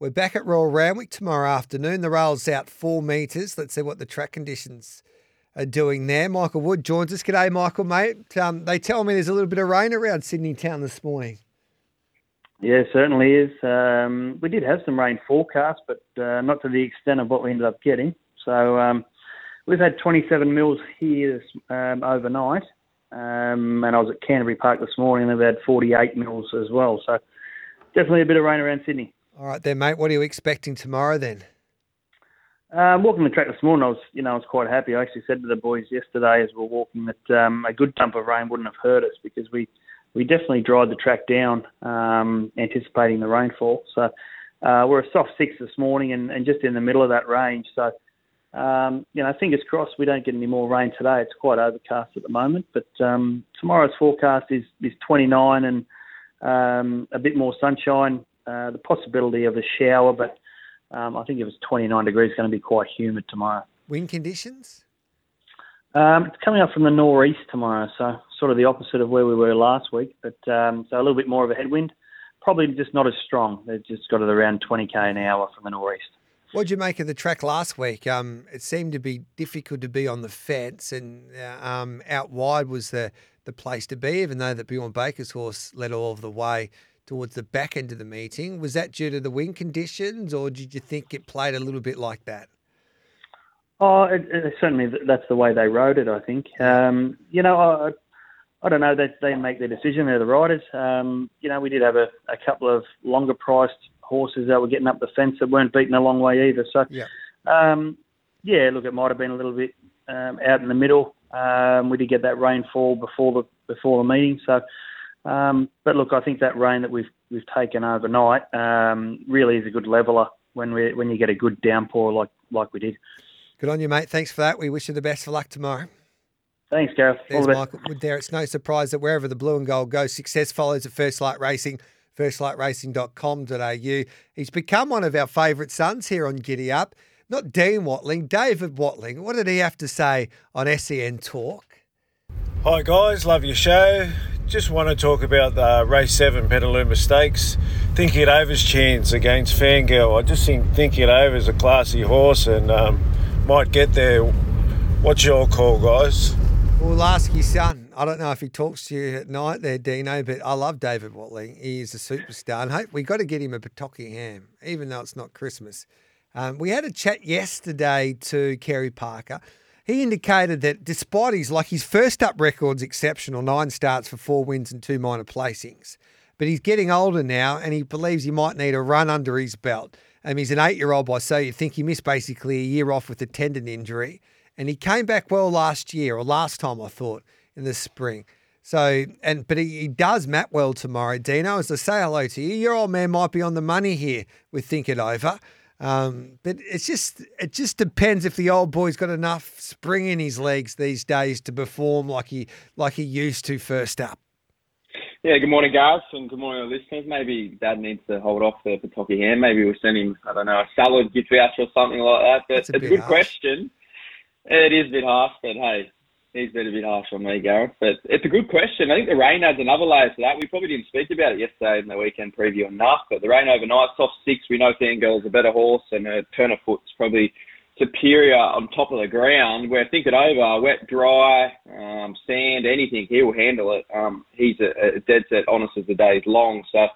We're back at Royal Randwick tomorrow afternoon. The rail's out four metres. Let's see what the track conditions are doing there. Michael Wood joins us. G'day, Michael, mate. Um, they tell me there's a little bit of rain around Sydney town this morning. Yeah, certainly is. Um, we did have some rain forecast, but uh, not to the extent of what we ended up getting. So um, we've had 27 mils here um, overnight, um, and I was at Canterbury Park this morning, and we've had 48 mils as well. So definitely a bit of rain around Sydney. All right, then, mate. What are you expecting tomorrow then? Um, walking the track this morning, I was, you know, I was quite happy. I actually said to the boys yesterday as we were walking that um, a good dump of rain wouldn't have hurt us because we, we definitely dried the track down, um, anticipating the rainfall. So uh, we're a soft six this morning and, and just in the middle of that range. So, um, you know, fingers crossed we don't get any more rain today. It's quite overcast at the moment, but um, tomorrow's forecast is, is 29 and um, a bit more sunshine, uh, the possibility of a shower, but um, I think if it's 29 degrees, it's going to be quite humid tomorrow. Wind conditions? Um, it's coming up from the northeast tomorrow, so sort of the opposite of where we were last week, but um, so a little bit more of a headwind. Probably just not as strong. They've just got it around 20k an hour from the northeast. What did you make of the track last week? Um, it seemed to be difficult to be on the fence, and uh, um, out wide was the, the place to be, even though the Bjorn Baker's horse led all of the way towards the back end of the meeting. Was that due to the wind conditions, or did you think it played a little bit like that? Oh, it, it, certainly that's the way they rode it. I think. Um, you know, I, I don't know. They they make their decision. They're the riders. Um, you know, we did have a, a couple of longer priced horses that were getting up the fence that weren't beaten a long way either. So, yeah, um, yeah. Look, it might have been a little bit um, out in the middle. Um, we did get that rainfall before the before the meeting, so um, but look, I think that rain that we've we've taken overnight um, really is a good leveler when we when you get a good downpour like like we did. Good on you, mate. Thanks for that. We wish you the best of luck tomorrow. Thanks, Gareth. There's the Michael Wood there. It's no surprise that wherever the blue and gold goes, success follows at First Light Racing, firstlightracing.com.au. He's become one of our favourite sons here on Giddy Up. Not Dean Watling, David Watling. What did he have to say on SEN Talk? Hi, guys. Love your show. Just want to talk about the race seven Petaluma Stakes. Thinking it over's chance against Fangirl. I just think Thinking it over is a classy horse and um, might get there. What's your call, guys? We'll ask your son. I don't know if he talks to you at night there, Dino, but I love David Watling. He is a superstar. And hope we got to get him a Pawtucket ham, even though it's not Christmas. Um, we had a chat yesterday to Kerry Parker. He indicated that despite his like his first up record's exceptional, nine starts for four wins and two minor placings, but he's getting older now and he believes he might need a run under his belt. Um, he's an eight-year-old by so you think he missed basically a year off with a tendon injury, and he came back well last year or last time I thought in the spring. So and but he, he does map well tomorrow, Dino. As I say hello to you, your old man might be on the money here with Think It Over. Um, but it's just it just depends if the old boy's got enough spring in his legs these days to perform like he like he used to first up. Yeah, good morning, guys, and good morning, listeners. Maybe Dad needs to hold off the Pawtucket hand. Maybe we'll send him, I don't know, a salad gift voucher or something like that. But That's a it's a good harsh. question. It is a bit harsh, but hey, he's been a bit harsh on me, Gareth. But it's a good question. I think the rain adds another layer to that. We probably didn't speak about it yesterday in the weekend preview enough, but the rain overnight, soft six, we know Fangirl's a better horse and her turn of foot's probably superior on top of the ground. Where Think It Over, wet, dry, um, sand, anything, he'll handle it. Um, he's a, a dead set honest as the day's long. So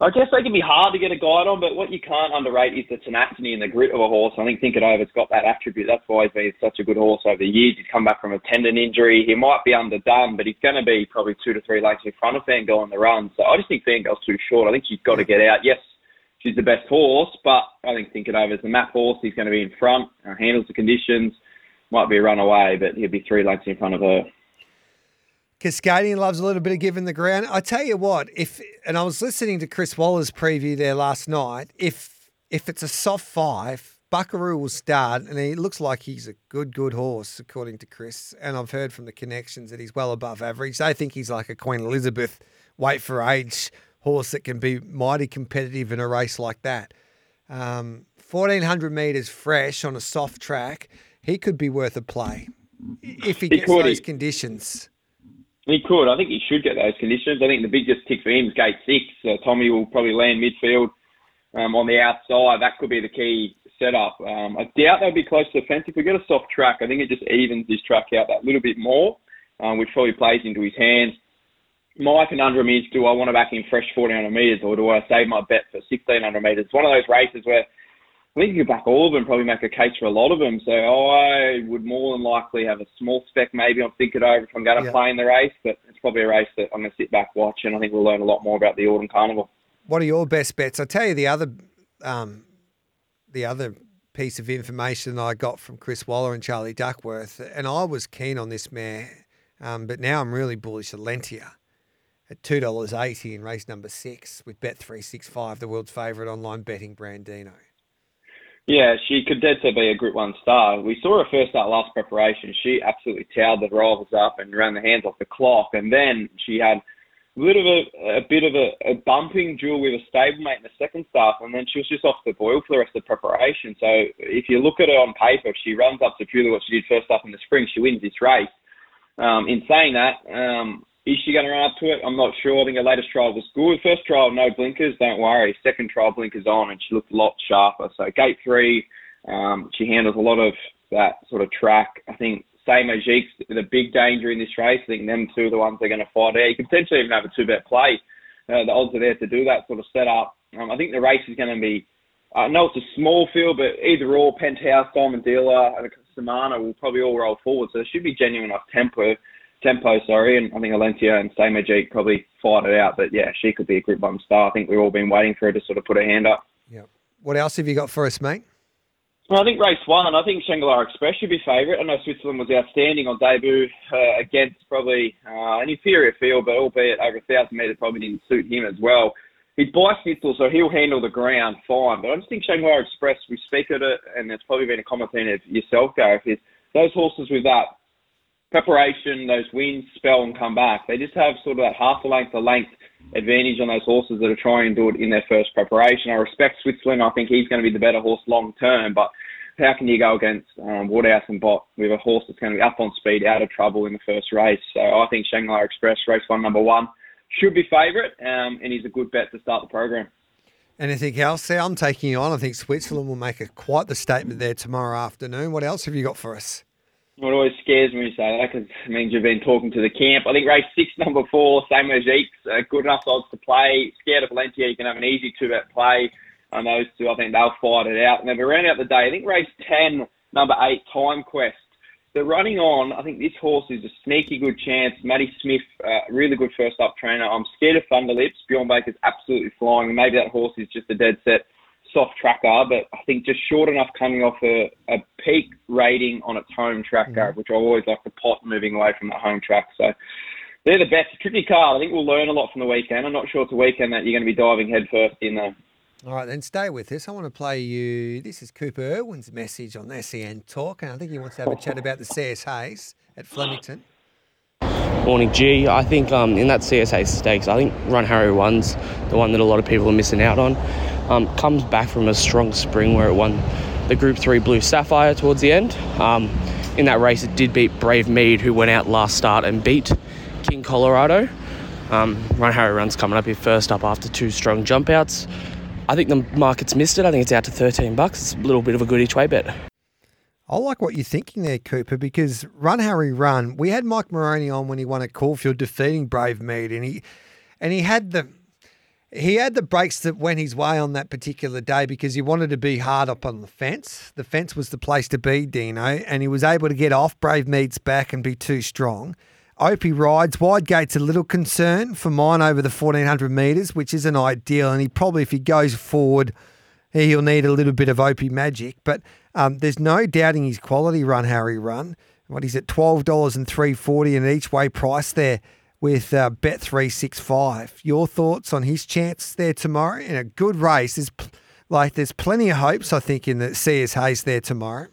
I guess they can be hard to get a guide on, but what you can't underrate is the tenacity and the grit of a horse. I think Think It Over's got that attribute. That's why he's been such a good horse over the years. He's come back from a tendon injury. He might be underdone, but he's going to be probably two to three lengths in front of Fangirl on the run. So I just think Fangirl's too short. I think she's got to get out. Yes, she's the best horse, but I think Think It Over's the map horse. He's going to be in front, handles the conditions. Might be a runaway, but he'll be three lengths in front of her. Cascadian loves a little bit of giving the ground. I tell you what, if and I was listening to Chris Waller's preview there last night. If if it's a soft five, Buckaroo will start, and he looks like he's a good, good horse according to Chris. And I've heard from the connections that he's well above average. They think he's like a Queen Elizabeth weight for age horse that can be mighty competitive in a race like that. Um, 1400 metres fresh on a soft track, he could be worth a play if he He gets could. those He- conditions. He could. I think he should get those conditions. I think the biggest tick for him is gate six. So Tommy will probably land midfield. um, on the outside, that could be the key setup. Um, I doubt they'll be close to the fence. If we get a soft track, I think it just evens his track out that little bit more, um, which probably plays into his hands. My conundrum is, do I want to back him fresh 1400 metres or do I save my bet for 1600 metres? It's one of those races where I think you could back all of them, probably make a case for a lot of them. So I would more than likely have a small spec maybe I'm thinking over if I'm going to yeah. play in the race, but it's probably a race that I'm going to sit back, watch, and I think we'll learn a lot more about the Autumn Carnival. What are your best bets? I'll tell you the other, um, the other piece of information I got from Chris Waller and Charlie Duckworth, and I was keen on this mare, um, but now I'm really bullish at Lentia at two dollars eighty in race number six with Bet three six five, the world's favourite online betting brand Dino. Yeah, she could dead set be a Group One star. We saw her first start last preparation. She absolutely towed the rivals up and ran the hands off the clock, and then she had a little bit a bit of a, a bumping duel with a stablemate in the second start, and then she was just off the boil for the rest of the preparation. So if you look at her on paper, if she runs up to purely what she did first up in the spring, she wins this race. Um, in saying that, um, is she going to run up to it? I'm not sure. I think her latest trial was good. First trial, no blinkers, don't worry. Second trial, blinkers on, and she looked a lot sharper. So gate three, um, she handles a lot of that sort of track. I think Say Magic's the big danger in this race. I think them two are the ones they're going to fight out. You could potentially even have a two-bet play. Uh, the odds are there to do that sort of setup. Um, I think the race is going to be, I know it's a small field, but either or, Penthouse, Diamond Dealer, and Samana will probably all roll forward. So there should be genuine enough tempo, tempo, sorry. And I think Alentia and Say Magic probably fight it out. But yeah, she could be a Group 1 star. I think we've all been waiting for her to sort of put her hand up. Yeah. What else have you got for us, mate? Well, I think race one, I think Shangri-La Express should be favourite. I know Switzerland was outstanding on debut uh, against probably uh, an inferior field, but albeit over a thousand metres probably didn't suit him as well. He's bicycle, so he'll handle the ground fine. But I just think Shangri-La Express, we speak of it, and it's probably been a common comment of yourself, Gareth, is those horses with that preparation, those wins, spell and come back, they just have sort of that half a length a length advantage on those horses that are trying to do it in their first preparation. I respect Switzerland. I think he's going to be the better horse long term, but how can you go against um, Waterhouse and Bott with a horse that's going to be up on speed, out of trouble in the first race? So I think Shangri-La Express, race one, number one, should be favourite, um, and he's a good bet to start the program. Anything else? I'm taking you on. I think Switzerland will make a, quite the statement there tomorrow afternoon. What else have you got for us? What always scares me to say that because it means you've been talking to the camp. I think race six, number four, same as Eeks, uh, good enough odds to play. Scared of Alentia, you can have an easy two-bet play on those two. I think they'll fight it out. And they've round out the day. I think race 10, number eight, Time Quest. They're running on. I think this horse is a sneaky good chance. Matty Smith, uh, really good first up trainer. I'm scared of Thunder Lips. Bjorn Baker's absolutely flying. Maybe that horse is just a dead set soft tracker, but I think just short enough coming off a, a peak rating on its home tracker, mm-hmm. which I always like to pot moving away from the home track. So they're the best. Tricky card. I think we'll learn a lot from the weekend. I'm not sure it's a weekend that you're going to be diving headfirst in though. All right, then stay with us. I want to play you. This is Cooper Irwin's message on SEN Talk, and I think he wants to have a chat about the CS Hayes at Flemington. Morning, G. I think um, in that CS Hayes stakes, I think Run Harry Run's the one that a lot of people are missing out on. Um, comes back from a strong spring where it won the Group 3 Blue Sapphire towards the end. Um, in that race, it did beat Brave Mead, who went out last start and beat King Colorado. Um, Run Harry Run's coming up here first up after two strong jump outs. I think the market's missed it. I think it's out to 13 bucks. It's a little bit of a good each way bet. I like what you're thinking there, Cooper, because Run Harry Run, we had Mike Moroney on when he won at Caulfield defeating Brave Mead and he and he had the he had the brakes that went his way on that particular day because he wanted to be hard up on the fence. The fence was the place to be, Dino, and he was able to get off Brave Mead's back and be too strong. Opie rides. Wide gate's a little concern for mine over the 1400 metres, which isn't ideal. And he probably, if he goes forward, he'll need a little bit of Opie magic. But um, there's no doubting his quality run, Harry Run. What he's at $12 and 340 and each way price there with uh, Bet365. Your thoughts on his chance there tomorrow in a good race? There's like there's plenty of hopes, I think, in the CS Hayes there tomorrow.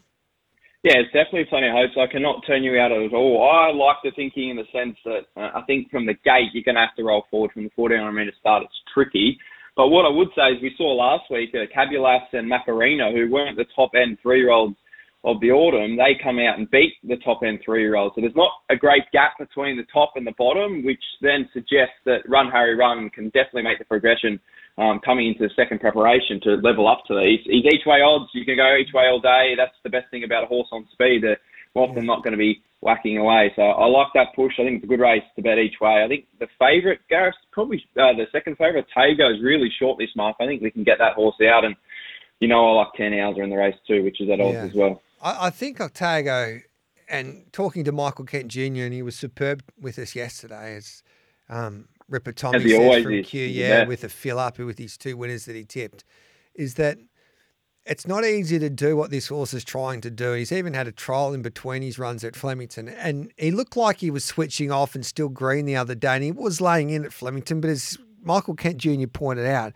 Yeah, it's definitely plenty of hopes. I cannot turn you out at all. I like the thinking in the sense that uh, I think from the gate you're going to have to roll forward from the 1400 metre start. It's tricky. But what I would say is we saw last week uh, Cabulas and Macarena, who weren't the top end three year olds of the autumn, they come out and beat the top end three year olds. So there's not a great gap between the top and the bottom, which then suggests that Run Harry Run can definitely make the progression um, coming into the second preparation to level up to these. He's each way odds. You can go each way all day. That's the best thing about a horse on speed. They're often not going to be whacking away. So I like that push. I think it's a good race to bet each way. I think the favourite, Gareth's probably uh, the second favourite, Tago, is really short this month. I think we can get that horse out. And, you know, I like 10 hours in the race too, which is at odds Yeah. as well. I, I think Octago, and talking to Michael Kent Jr., and he was superb with us yesterday, as um, Ripper Tommy As he says always from is. Q, yeah, the with a fill up with his two winners that he tipped, is that it's not easy to do what this horse is trying to do. He's even had a trial in between his runs at Flemington, and he looked like he was switching off and still green the other day, and he was laying in at Flemington. But as Michael Kent Jr. pointed out,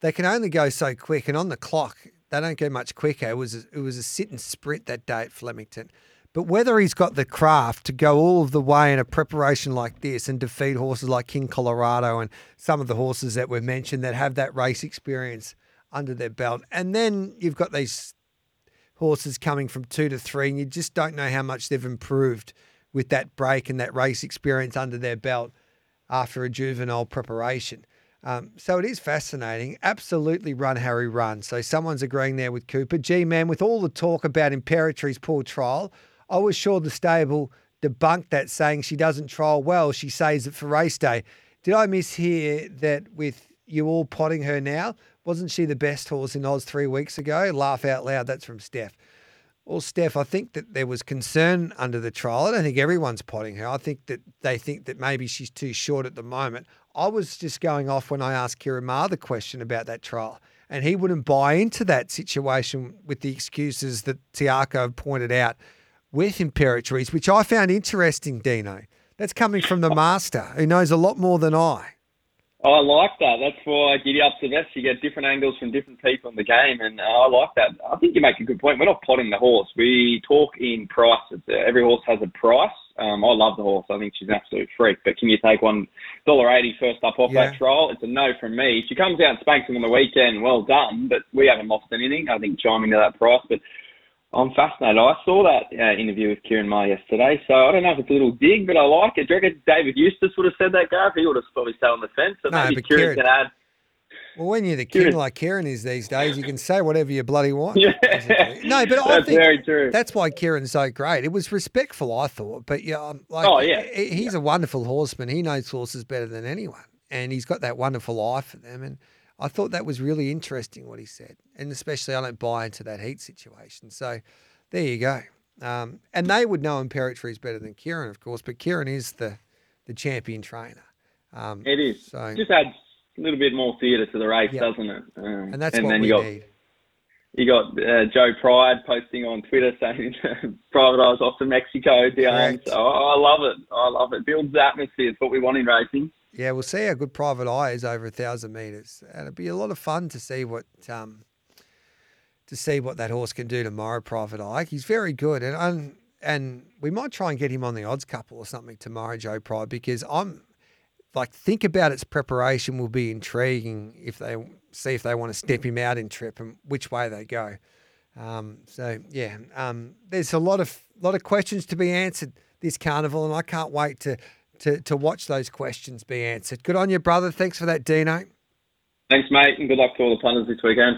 they can only go so quick, and on the clock, they don't go much quicker. It was a, it was a sit and sprint that day at Flemington. But whether he's got the craft to go all of the way in a preparation like this and defeat horses like King Colorado and some of the horses that were mentioned that have that race experience under their belt, and then you've got these horses coming from two to three, and you just don't know how much they've improved with that break and that race experience under their belt after a juvenile preparation. Um, so it is fascinating. Absolutely run, Harry, run. So someone's agreeing there with Cooper. Gee, man, with all the talk about Imperatriz's poor trial, I was sure the stable debunked that, saying she doesn't trial well. She saves it for race day. Did I mishear that with you all potting her now? Wasn't she the best horse in Oz three weeks ago? Laugh out loud. That's from Steph. Well, Steph, I think that there was concern under the trial. I don't think everyone's potting her. I think that they think that maybe she's too short at the moment. I was just going off when I asked Ciaron Maher the question about that trial, and he wouldn't buy into that situation with the excuses that Tiako pointed out with Imperatriz, which I found interesting, Dino. That's coming from the master who knows a lot more than I. I like that. That's why Giddy Up's the best. You get different angles from different people in the game, and uh, I like that. I think you make a good point. We're not potting the horse. We talk in price. It's, uh, every horse has a price. Um, I love the horse. I think she's an absolute freak. But can you take one dollar eighty first up off Yeah. that trial? It's a no from me. She comes out and spanks him on the weekend. Well done. But we haven't lost anything. I think chiming to that price. But I'm fascinated. I saw that uh, interview with Ciaron Maher yesterday, so I don't know if it's a little dig, but I like it. Do you reckon David Eustace would have said that, Gareth? He would have probably sat on the fence. So No, maybe but Ciaron Ciaron- can add. Well, when you're the king Ciaron- like Ciaron is these days, you can say whatever you bloody want. Yeah. basically. No, but I That's think. That's why Ciaron's so great. It was respectful, I thought. But yeah, um, like, Oh, yeah. he- he's a wonderful horseman. He knows horses better than anyone, and he's got that wonderful eye for them. And I thought that was really interesting what he said, and especially I don't buy into that heat situation. So there you go. Um, and they would know Imperatriz better than Ciaron, of course. But Ciaron is the the champion trainer. Um, It is. So Just adds a little bit more theatre to the race, Yeah. doesn't it? Um, and that's and what then we you got need. you got uh, Joe Pride posting on Twitter saying private eyes off to Mexico down. So I love it. I love it. Builds atmosphere. It's what we want in racing. Yeah, we'll see how good Private Eye is over a thousand meters, and it'll be a lot of fun to see what um, to see what that horse can do tomorrow. Private Eye, he's very good, and and, and we might try and get him on the odds couple or something tomorrow, Joe Pride, because I'm like think about its preparation will be intriguing if they see if they want to step him out in trip and which way they go. Um, so yeah, um, there's a lot of lot of questions to be answered this carnival, and I can't wait to to to watch those questions be answered. Good on you, brother. Thanks for that, Dino. Thanks, mate, and good luck to all the punters this weekend.